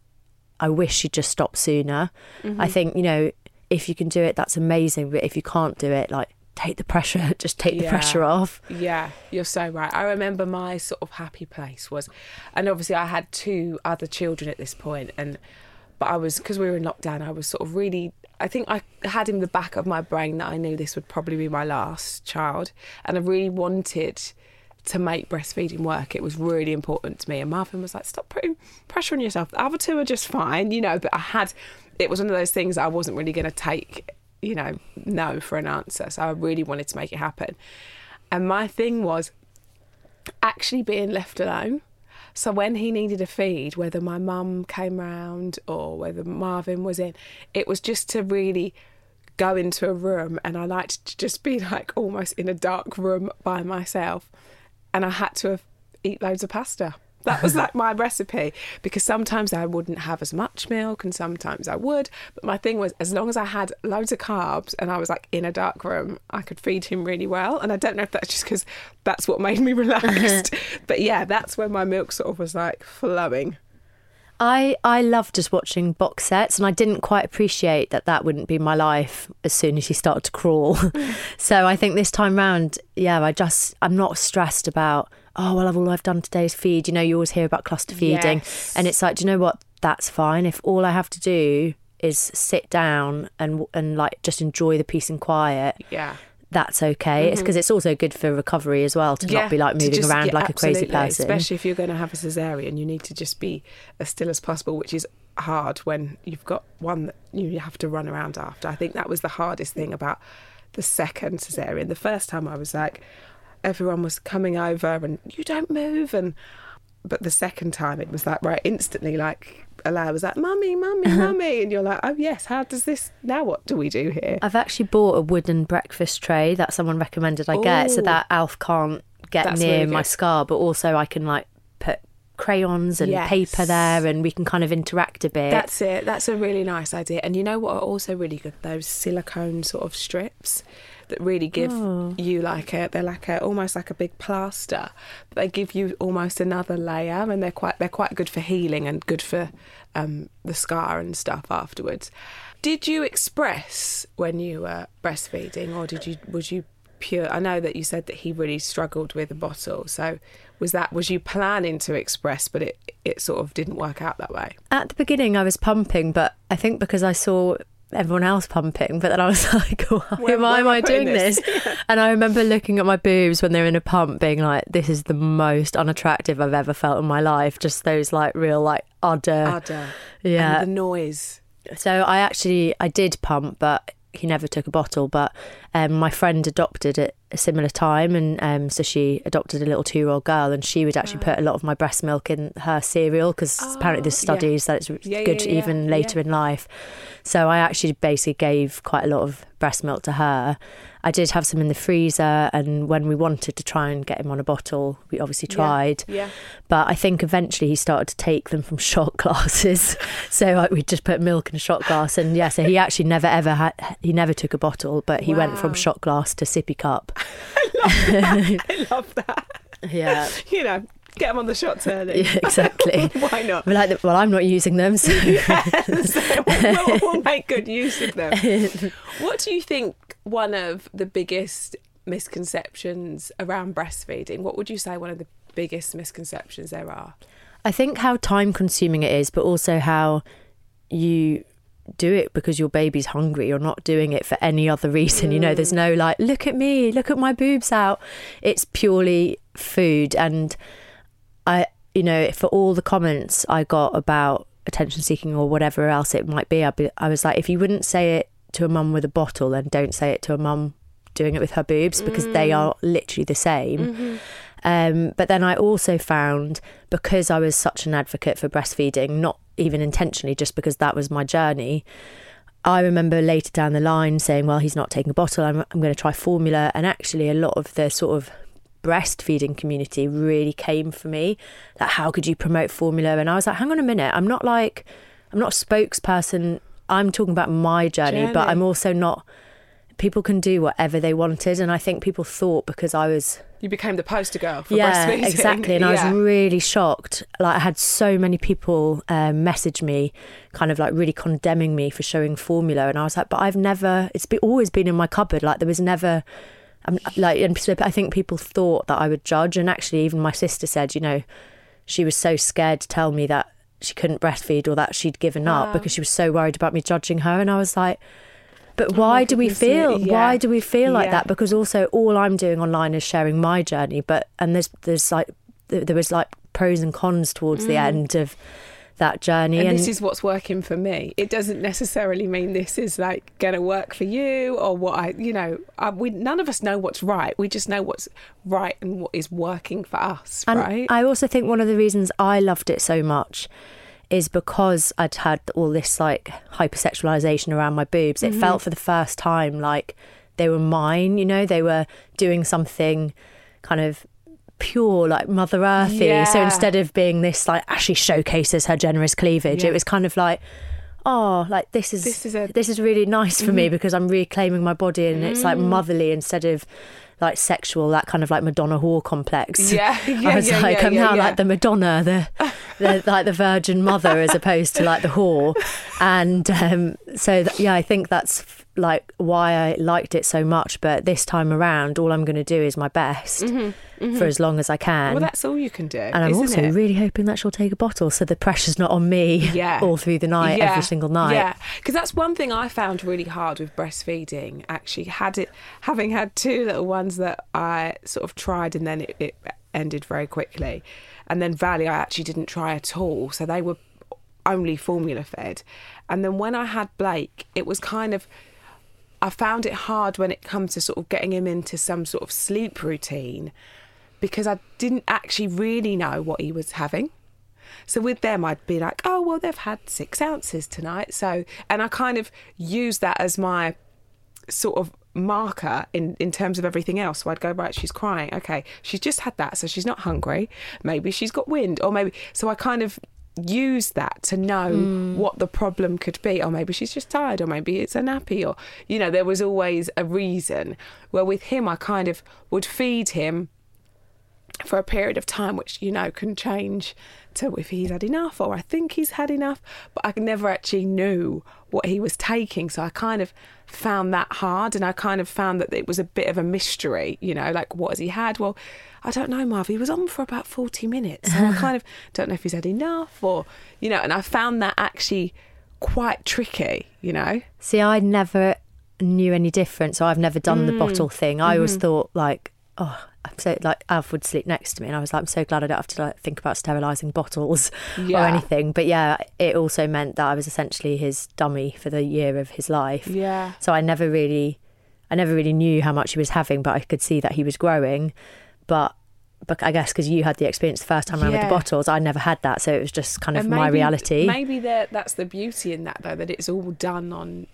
I wish she'd just stopped sooner. I think, you know, if you can do it, that's amazing. But if you can't do it, like, take the pressure, just take the pressure off. Yeah, you're so right. I remember my sort of happy place was, and obviously I had two other children at this point, and but I was because we were in lockdown. I was sort of really. I think I had in the back of my brain that I knew this would probably be my last child, and I really wanted to make breastfeeding work. It was really important to me. And Marvin was like, "Stop putting pressure on yourself. The other two are just fine, you know." But I had. It was one of those things I wasn't really going to take, you know, no for an answer. So I really wanted to make it happen. And my thing was actually being left alone. So when he needed a feed, whether my mum came round or whether Marvin was in, it was just to really go into a room and I liked to just be like almost in a dark room by myself. And I had to have, eat loads of pasta. That was like my recipe because sometimes I wouldn't have as much milk and sometimes I would. But my thing was, as long as I had loads of carbs and I was like in a dark room, I could feed him really well. And I don't know if that's just because that's what made me relaxed. but yeah, that's when my milk sort of was like flowing. I, I love just watching box sets, and I didn't quite appreciate that that wouldn't be my life as soon as she started to crawl. so I think this time round, yeah, I just I'm not stressed about oh well, I've all I've done today is feed. You know, you always hear about cluster feeding, Yes. and it's like, do you know what? That's fine if all I have to do is sit down and and like just enjoy the peace and quiet. Yeah. That's okay. It's because it's also good for recovery as well to Mm-hmm. Yeah, not be like moving just- around yeah, like a crazy person. Especially if you're going to have a cesarean, you need to just be as still as possible, which is hard when you've got one that you have to run around after. I think that was the hardest thing about the second cesarean. The first time I was like, everyone was coming over and you don't move, and but the second time it was like right instantly like. Alaia was like, "Mummy, mummy, uh-huh. mummy," and you're like, "Oh yes, how does this now? What do we do here?" I've actually bought a wooden breakfast tray that someone recommended I get so that Alf can't get That's near really my scar, but also I can like put crayons and Yes. paper there and we can kind of interact a bit. That's it. That's a really nice idea. And you know what are also really good? Those silicone sort of strips that really give Oh. you like a they're like a almost like a big plaster. But they give you almost another layer and they're quite they're quite good for healing and good for um, the scar and stuff afterwards. Did you express when you were breastfeeding or did you was you pure I know that you said that he really struggled with a bottle. So was that was you planning to express but it it sort of didn't work out that way? At the beginning I was pumping, but I think because I saw everyone else pumping, but then I was like, why, Where- why am am I doing this? this? And I remember looking at my boobs when they're in a pump being like, this is the most unattractive I've ever felt in my life. Just those like real like udder. udder. Yeah. And the noise. So I actually I did pump, but he never took a bottle. But um, my friend adopted at a similar time, and um, so she adopted a little two-year-old girl, and she would actually put a lot of my breast milk in her cereal because apparently there's Oh, yeah. studies that it's Yeah, good yeah, even later in life. So I actually basically gave quite a lot of breast milk to her. I did have some in the freezer, and when we wanted to try and get him on a bottle, we obviously tried. Yeah. But I think eventually he started to take them from shot glasses. so like, we just put milk in a shot glass, and yeah, so he actually never ever had he never took a bottle, but he went from um, shot glass to sippy cup. I love that. I love that. Yeah, You know, get them on the shots early. yeah exactly. Why not? We're like, well, I'm not using them. So. So we'll, we'll make good use of them. What do you think one of the biggest misconceptions around breastfeeding? What would you say one of the biggest misconceptions there are? I think how time consuming it is, but also how you do it because your baby's hungry. You're not doing it for any other reason. You know, there's no mm. like, look at me, look at my boobs out. It's purely food. And I, you know, for all the comments I got about attention seeking or whatever else it might be, I'd be, I was like, if you wouldn't say it to a mum with a bottle, then don't say it to a mum doing it with her boobs because they mm. are literally the same. Mm-hmm. Um, but then I also found because I was such an advocate for breastfeeding, not even intentionally, just because that was my journey. I remember later down the line saying, "Well, he's not taking a bottle. I'm, I'm going to try formula." And actually, a lot of the sort of breastfeeding community really came for me. Like, how could you promote formula? And I was like, "Hang on a minute. I'm not like, I'm not a spokesperson. I'm talking about my journey, but I'm also not." People can do whatever they wanted, and I think people thought because I was You became the poster girl for yeah, breastfeeding. exactly. And I was really shocked. Like I had so many people um, message me, kind of like really condemning me for showing formula, and I was like, but I've never. It's be, always been in my cupboard. Like there was never. I'm like, and so I think people thought that I would judge, and actually, even my sister said, you know, she was so scared to tell me that she couldn't breastfeed or that she'd given up because she was so worried about me judging her, and I was like. But Oh why do we feel? yeah. Why do we feel like Yeah. that? Because also all I'm doing online is sharing my journey. But and there's there's like there was like pros and cons towards the end of that journey. Mm. And this is what's working for me. It doesn't necessarily mean this is like going to work for you or what I, you know, I, we none of us know what's right. We just know what's right and what is working for us, and right? I also think one of the reasons I loved it so much is because I'd had all this like hypersexualization around my boobs. Mm-hmm. It felt for the first time like they were mine, you know, they were doing something kind of pure, like Mother Earthy. So instead of being this like actually showcases her generous cleavage, Yeah. it was kind of like Oh, like this is This is a- this is really nice for me because I'm reclaiming my body and it's like motherly instead of like sexual, that kind of like Madonna whore complex. Yeah, yeah, I was yeah, like, yeah, I'm now like the Madonna, the, the like the Virgin Mother, as opposed to like the whore. And um, so, yeah, I think that's like why I liked it so much. But this time around, all I'm going to do is my best for as long as I can. Mm-hmm, well, that's all you can do. and I'm also it? really hoping that she'll take a bottle, so the pressure's not on me Yeah. all through the night, every single night. Yeah, because that's one thing I found really hard with breastfeeding. Actually, had it having had two little ones that I sort of tried and then it, it ended very quickly, and then Valley I actually didn't try at all. So they were only formula fed, and then when I had Blake, it was kind of. I found it hard when it comes to sort of getting him into some sort of sleep routine because I didn't actually really know what he was having. So with them, I'd be like, oh, well, they've had six ounces tonight. So, and I kind of use that as my sort of marker in, in terms of everything else. So I'd go, right, she's crying. Okay, she's just had that. So she's not hungry. Maybe she's got wind or maybe. So I kind of use that to know mm. what the problem could be. Or maybe she's just tired or maybe it's a nappy or, you know, there was always a reason. Where with him, I kind of would feed him for a period of time, which you know can change to if he's had enough or I think he's had enough, but I never actually knew what he was taking. So I kind of found that hard and I kind of found that it was a bit of a mystery, you know, like what has he had? Well, I don't know, Marv. He was on for about 40 minutes. So I kind of don't know if he's had enough or, you know, and I found that actually quite tricky, you know? See, I never knew any different, so I've never done Mm. the bottle thing. I always Mm-hmm. thought like, oh, I'm so like Alf would sleep next to me, and I was like, I'm so glad I don't have to like think about sterilising bottles or anything. But yeah, it also meant that I was essentially his dummy for the year of his life. Yeah. So I never really, I never really knew how much he was having, but I could see that he was growing. But, but I guess because you had the experience the first time around with the bottles, I never had that, so it was just kind of And my reality. Maybe that that's the beauty in that though, that it's all done on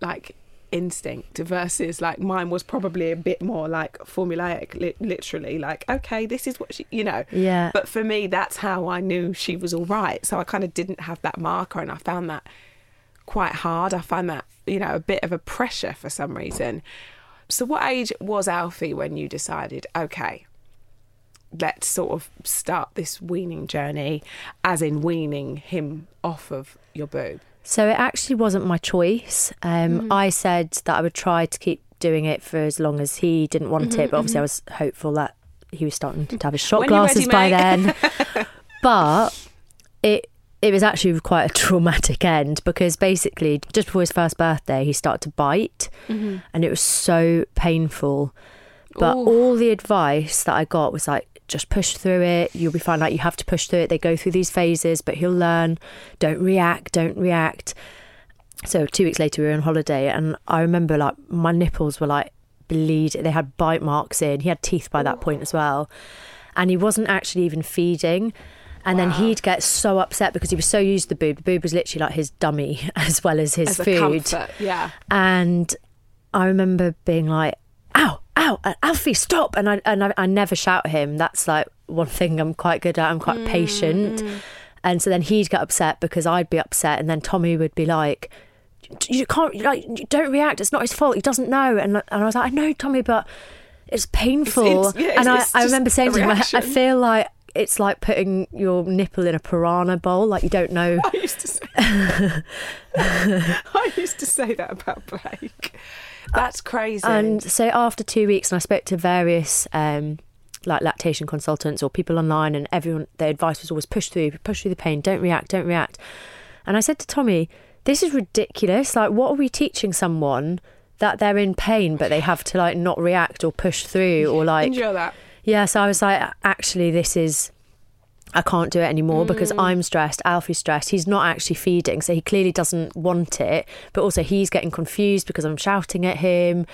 like instinct versus like mine was probably a bit more like formulaic, li- literally like okay, this is what she, you know. Yeah. But for me, that's how I knew she was all right. So I kind of didn't have that marker, and I found that quite hard. I find that you know a bit of a pressure for some reason. So what age was Alfie when you decided okay? Let's sort of start this weaning journey, as in weaning him off of your boob. So it actually wasn't my choice. Um, Mm-hmm. I said that I would try to keep doing it for as long as he didn't want Mm-hmm, it, but obviously I was hopeful that he was starting to have his shot When glasses ready, by then. but it it was actually quite a traumatic end because basically just before his first birthday he started to bite and it was so painful. But Ooh. all the advice that I got was like, just push through it. You'll be fine. Like, you have to push through it. They go through these phases, but he'll learn. Don't react. Don't react. So, two weeks later, we were on holiday, and I remember like my nipples were like bleed. They had bite marks in. He had teeth by that point as well. And he wasn't actually even feeding. And then he'd get so upset because he was so used to the boob. The boob was literally like his dummy as well as his As food. yeah. And I remember being like, ow, ow, Alfie, stop. And I, and I, I never shout at him. That's like one thing I'm quite good at. I'm quite mm. patient. And so then he'd get upset because I'd be upset. And then Tommy would be like, you can't like you don't react. It's not his fault. He doesn't know." And and I was like, "I know, Tommy, but it's painful." It's- yeah, and I, it's I remember saying to him, I, I feel like it's like putting your nipple in a piranha bowl. Like you don't know. I used to say. I used to say that about Blake. That's crazy. And so after two weeks, and I spoke to various um, like lactation consultants or people online, and everyone, their advice was always push through, push through the pain, don't react, don't react. And I said to Tommy, "This is ridiculous. Like, what are we teaching someone that they're in pain, but they have to like not react or push through or like Enjoy that. yeah, so I was like, actually, this is. I can't do it anymore because Mm. I'm stressed. Alfie's stressed. He's not actually feeding, so he clearly doesn't want it. But also, he's getting confused because I'm shouting at him.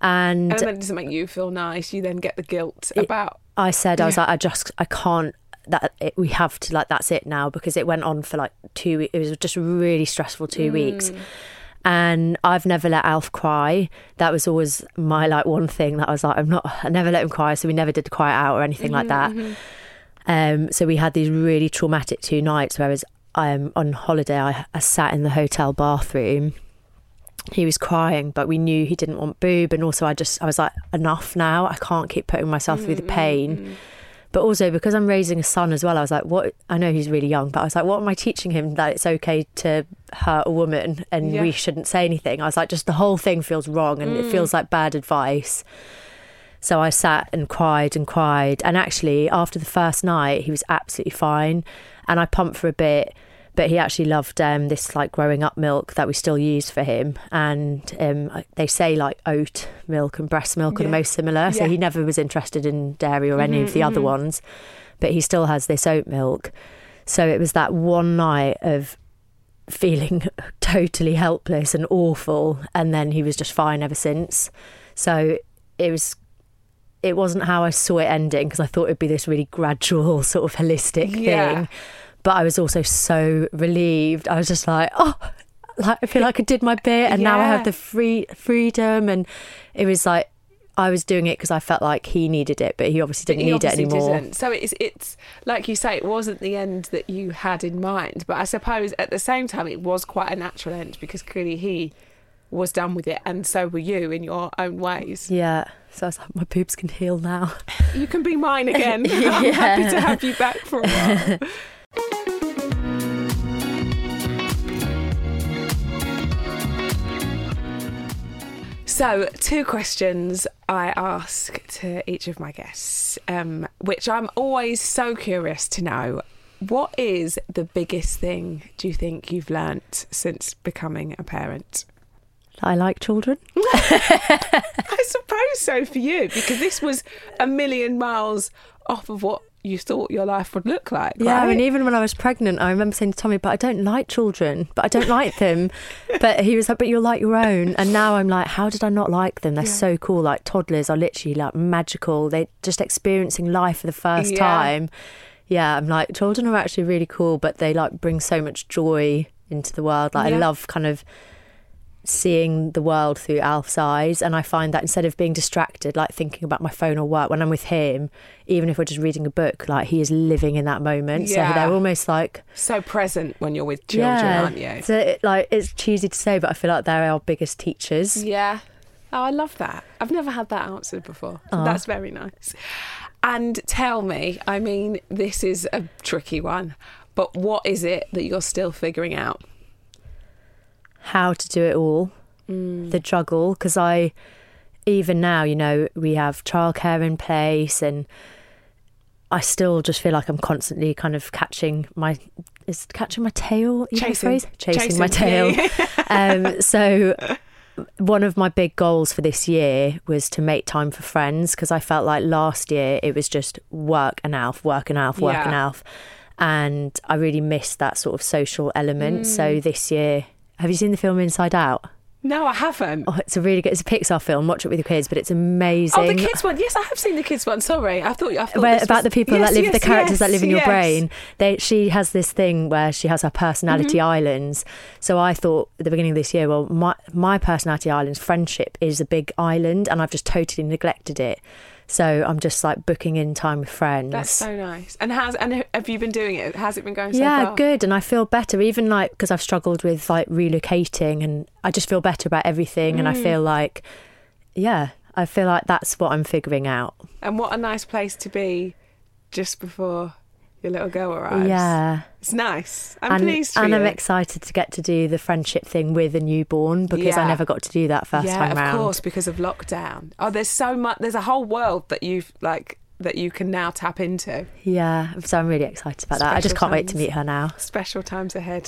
And And then it doesn't make you feel nice. You then get the guilt about. I said, I was like, I just, I can't. That it, we have to like that's it now because it went on for like two. It was just really stressful two weeks, and I've never let Alf cry. That was always my like one thing that I was like, I'm not. I never let him cry, so we never did cry out or anything like that. Um, so we had these really traumatic two nights. Whereas um, on holiday, I, I sat in the hotel bathroom. He was crying, but we knew he didn't want boob, and also I just I was like, enough now. I can't keep putting myself through the pain. But also because I'm raising a son as well, I was like, what? I know he's really young, but I was like, what am I teaching him that it's okay to hurt a woman and Yeah. we shouldn't say anything? I was like, just the whole thing feels wrong and it feels like bad advice. So I sat and cried and cried. And actually, after the first night, he was absolutely fine. And I pumped for a bit, but he actually loved um, this like growing up milk that we still use for him. And um, they say like oat milk and breast milk are the most similar. So Yeah. he never was interested in dairy or any of the other ones, but he still has this oat milk. So it was that one night of feeling totally helpless and awful and then he was just fine ever since so it was it wasn't how I saw it ending because I thought it'd be this really gradual sort of holistic Yeah. thing but I was also so relieved I was just like oh like I feel like I did my bit and now I have the free freedom and it was like I was doing it because I felt like he needed it but he obviously didn't He need it anymore didn't. So it's it's like you say, it wasn't the end that you had in mind. But I suppose at the same time, it was quite a natural end because clearly he was done with it, and so were you in your own ways. yeah so I was like my boobs can heal now You can be mine again. I'm happy to have you back for a while. So, two questions I ask to each of my guests, um, which I'm always so curious to know. What is the biggest thing do you think you've learnt since becoming a parent? I like children I suppose so for you, because this was a million miles off of what you thought your life would look like. Yeah, right? and even when I was pregnant, I remember saying to Tommy, "But I don't like children. But I don't like them." but he was like, "But you'll like your own." And now I'm like, "How did I not like them? They're Yeah. so cool. Like toddlers are literally like magical. They're just experiencing life for the first Yeah. time." Yeah, I'm like, children are actually really cool, but they like bring so much joy into the world. Like Yeah. I love kind of seeing the world through Alf's eyes. And I find that instead of being distracted, like thinking about my phone or work, when I'm with him, even if we're just reading a book, like he is living in that moment. Yeah. So they're almost like, so present when you're with children, yeah. aren't you? So it, like it's cheesy to say, but I feel like they're our biggest teachers. Yeah. Oh, I love that. I've never had that answered before. So that's very nice. And tell me, I mean, this is a tricky one, but what is it that you're still figuring out? How to do it all, Mm. the juggle, because I, even now, you know, we have childcare in place and I still just feel like I'm constantly kind of catching my is catching my tail Chasing. phrase chasing, Chasing, my tail. um, so one of my big goals for this year was to make time for friends because I felt like last year it was just work and Alf, work and Alf, work Yeah. and Alf, and I really missed that sort of social element. Mm. So this year, have you seen the film Inside Out? No, I haven't. Oh, it's a really good. It's a Pixar film. Watch it with your kids, but it's amazing. Oh, the kids one. Yes, I have seen the kids one. Sorry, I thought. I thought Where, about was- the people Yes, that live, yes, the characters that live in your yes. brain. They, she has this thing where she has her personality Mm-hmm. islands. So I thought at the beginning of this year, well, my my personality islands, friendship is a big island, and I've just totally neglected it. So I'm just like booking in time with friends. That's so nice. And how's and have you been doing it? How's it been going so yeah, far? good. And I feel better, even like because I've struggled with like relocating, and I just feel better about everything. And I Mm. feel like, yeah, I feel like that's what I'm figuring out. And what a nice place to be just before your little girl arrives. Yeah. It's nice. I'm and pleased for and you. I'm excited to get to do the friendship thing with a newborn because I never got to do that first yeah, time of course, because of lockdown. Oh, there's so much. There's a whole world that you've like that you can now tap into. Yeah, so I'm really excited about that. I just can't wait to meet her now. Special times ahead.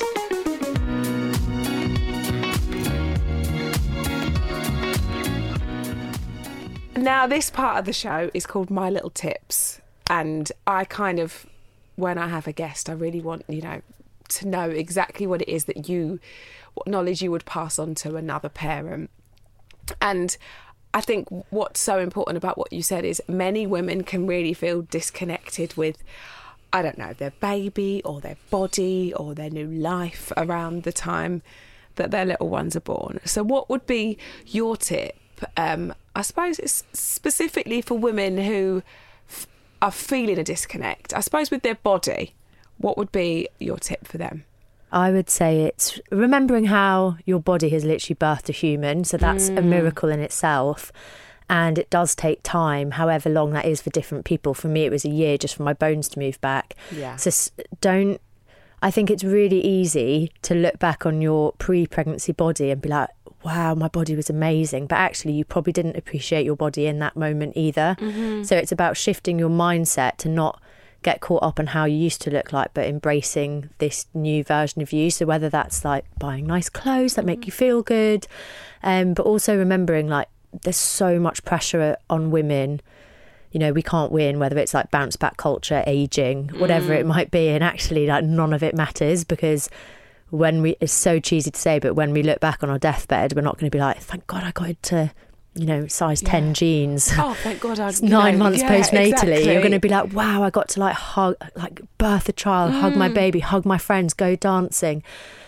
Now, this part of the show is called My Little Tips. And I kind of, when I have a guest, I really want, you know, to know exactly what it is that you, what knowledge you would pass on to another parent. And I think what's so important about what you said is many women can really feel disconnected with, I don't know, their baby or their body or their new life around the time that their little ones are born. So, what would be your tip? Um, I suppose it's specifically for women who are feeling a disconnect. I suppose with their body, what would be your tip for them? I would say it's remembering how your body has literally birthed a human. So that's Mm. a miracle in itself. And it does take time, however long that is for different people. For me, it was a year just for my bones to move back. Yeah. So don't, I think it's really easy to look back on your pre pregnancy body and be like, wow, my body was amazing. But actually, you probably didn't appreciate your body in that moment either. Mm-hmm. So it's about shifting your mindset to not get caught up on how you used to look like, but embracing this new version of you. So whether that's like buying nice clothes that make mm-hmm. you feel good, um, but also remembering like there's so much pressure on women. You know, we can't win whether it's like bounce back culture, aging, whatever mm. it might be, and actually like none of it matters because when we it's so cheesy to say, but when we look back on our deathbed, we're not going to be like, thank God I got into, you know, size Yeah. ten jeans. Oh, thank God! I nine months yeah, postnatally. exactly. You're going to be like, wow, I got to like hug, like birth a child, hug Mm. my baby, hug my friends, go dancing.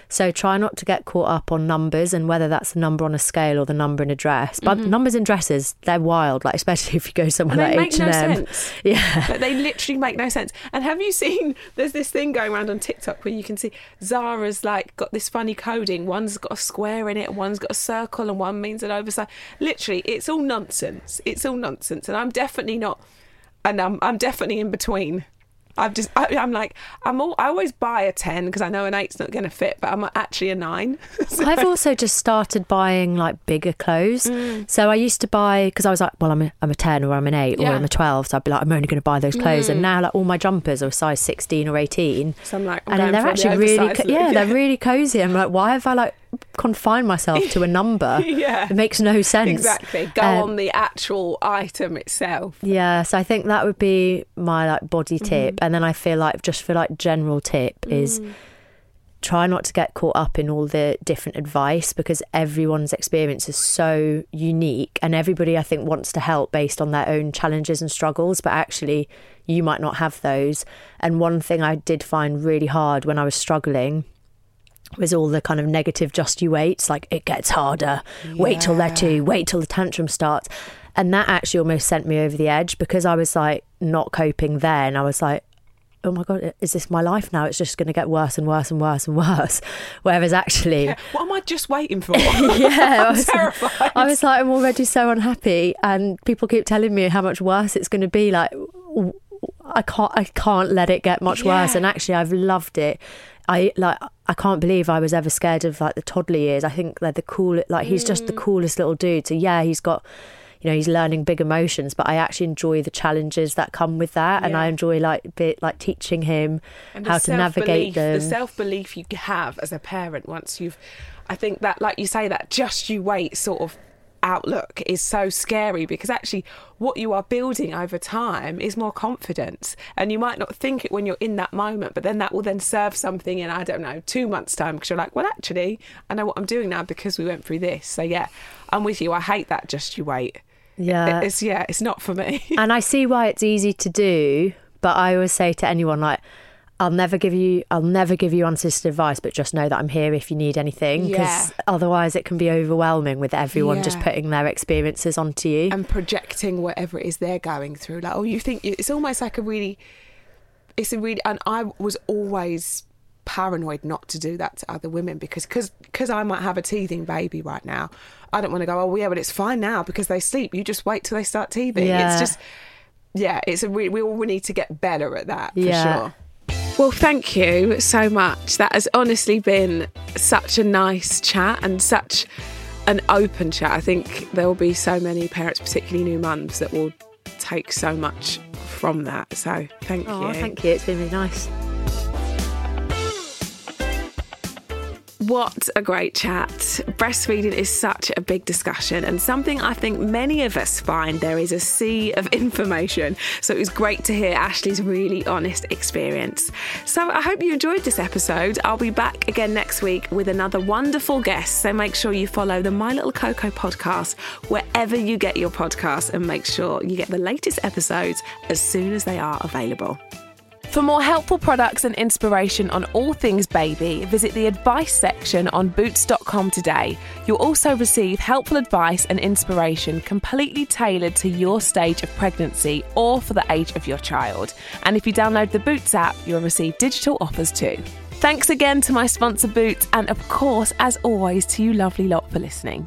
So try not to get caught up on numbers and whether that's the number on a scale or the number in a dress. But numbers in dresses, they're wild. Like especially if you go somewhere Mm-hmm. And they like make H no and M. sense. Yeah. But they literally make no sense. And have you seen? There's this thing going around on TikTok where you can see Zara's like got this funny coding. One's got a square in it, one's got a circle, and one means an oversize. Literally, it's all nonsense. It's all nonsense. And I'm definitely not. And I'm I'm definitely in between. I've just I, I'm like I'm all I always buy a ten because I know an eight's not going to fit, but I'm actually a nine. So- I've also just started buying like bigger clothes. Mm. So I used to buy because I was like, well, I'm a, I'm a 10 or I'm an 8 or Yeah. Mm. I'm a 12. So I'd be like, I'm only going to buy those clothes. And now like all my jumpers are a size 16 or 18. So I'm like, I'm and they're for the actually really, co- look, yeah, they're really cozy. I'm like, why have I like confined myself to a number? Yeah. It makes no sense. exactly go Um, on the actual item itself. Yeah, so I think that would be my like body Mm-hmm. tip, and then I feel like just for like general tip Mm. is try not to get caught up in all the different advice because everyone's experience is so unique, and everybody I think wants to help based on their own challenges and struggles, but actually you might not have those. And one thing I did find really hard when I was struggling was all the kind of negative just you waits like it gets harder wait till they're two wait till the tantrum starts and that actually almost sent me over the edge because i was like not coping then i was like oh my god is this my life now it's just going to get worse and worse and worse and worse whereas actually Yeah, what am I just waiting for? yeah, I was, terrified. I was like, I'm already so unhappy, and people keep telling me how much worse it's going to be. Like, I can't, I can't let it get much worse. And actually, I've loved it. I like, I can't believe I was ever scared of like the toddler years. I think they're the cool, like he's just Mm. the coolest little dude. So yeah, he's got. You know, he's learning big emotions, but I actually enjoy the challenges that come with that, and I enjoy like bit like teaching him how to navigate them. The self belief you have as a parent once you've, I think that, like you say, that just you wait sort of outlook is so scary because actually what you are building over time is more confidence. And you might not think it when you're in that moment but then that will then serve something in i don't know two months time because you're like well actually i know what i'm doing now because we went through this. So yeah i'm with you. I hate that just you wait. Yeah, it's yeah it's not for me. And I see why it's easy to do, but I always say to anyone like I'll never give you I'll never give you unsolicited advice, but just know that I'm here if you need anything. Because Yeah. otherwise, it can be overwhelming with everyone just putting their experiences onto you. and projecting whatever it is they're going through. Like, oh, you think you, it's almost like a really, it's a really, and I was always paranoid not to do that to other women because because because I might have a teething baby right now. I don't want to go. Oh, yeah, but it's fine now because they sleep. You just wait till they start teething. Yeah. It's just, yeah, it's a re- we all need to get better at that for Yeah. sure. Well, thank you so much. That has honestly been such a nice chat and such an open chat. I think there will be so many parents, particularly new mums, that will take so much from that. So thank Oh, you. thank you. It's been really nice. What a great chat. Breastfeeding is such a big discussion and something I think many of us find there is a sea of information. So it was great to hear Ashley's really honest experience. So I hope you enjoyed this episode. I'll be back again next week with another wonderful guest. So make sure you follow the My Little Coco podcast wherever you get your podcasts and make sure you get the latest episodes as soon as they are available. For more helpful products and inspiration on all things baby, visit the advice section on boots.com today. You'll also receive helpful advice and inspiration completely tailored to your stage of pregnancy or for the age of your child. And if you download the Boots app, you'll receive digital offers too. Thanks again to my sponsor Boots, and of course, as always, to you lovely lot for listening.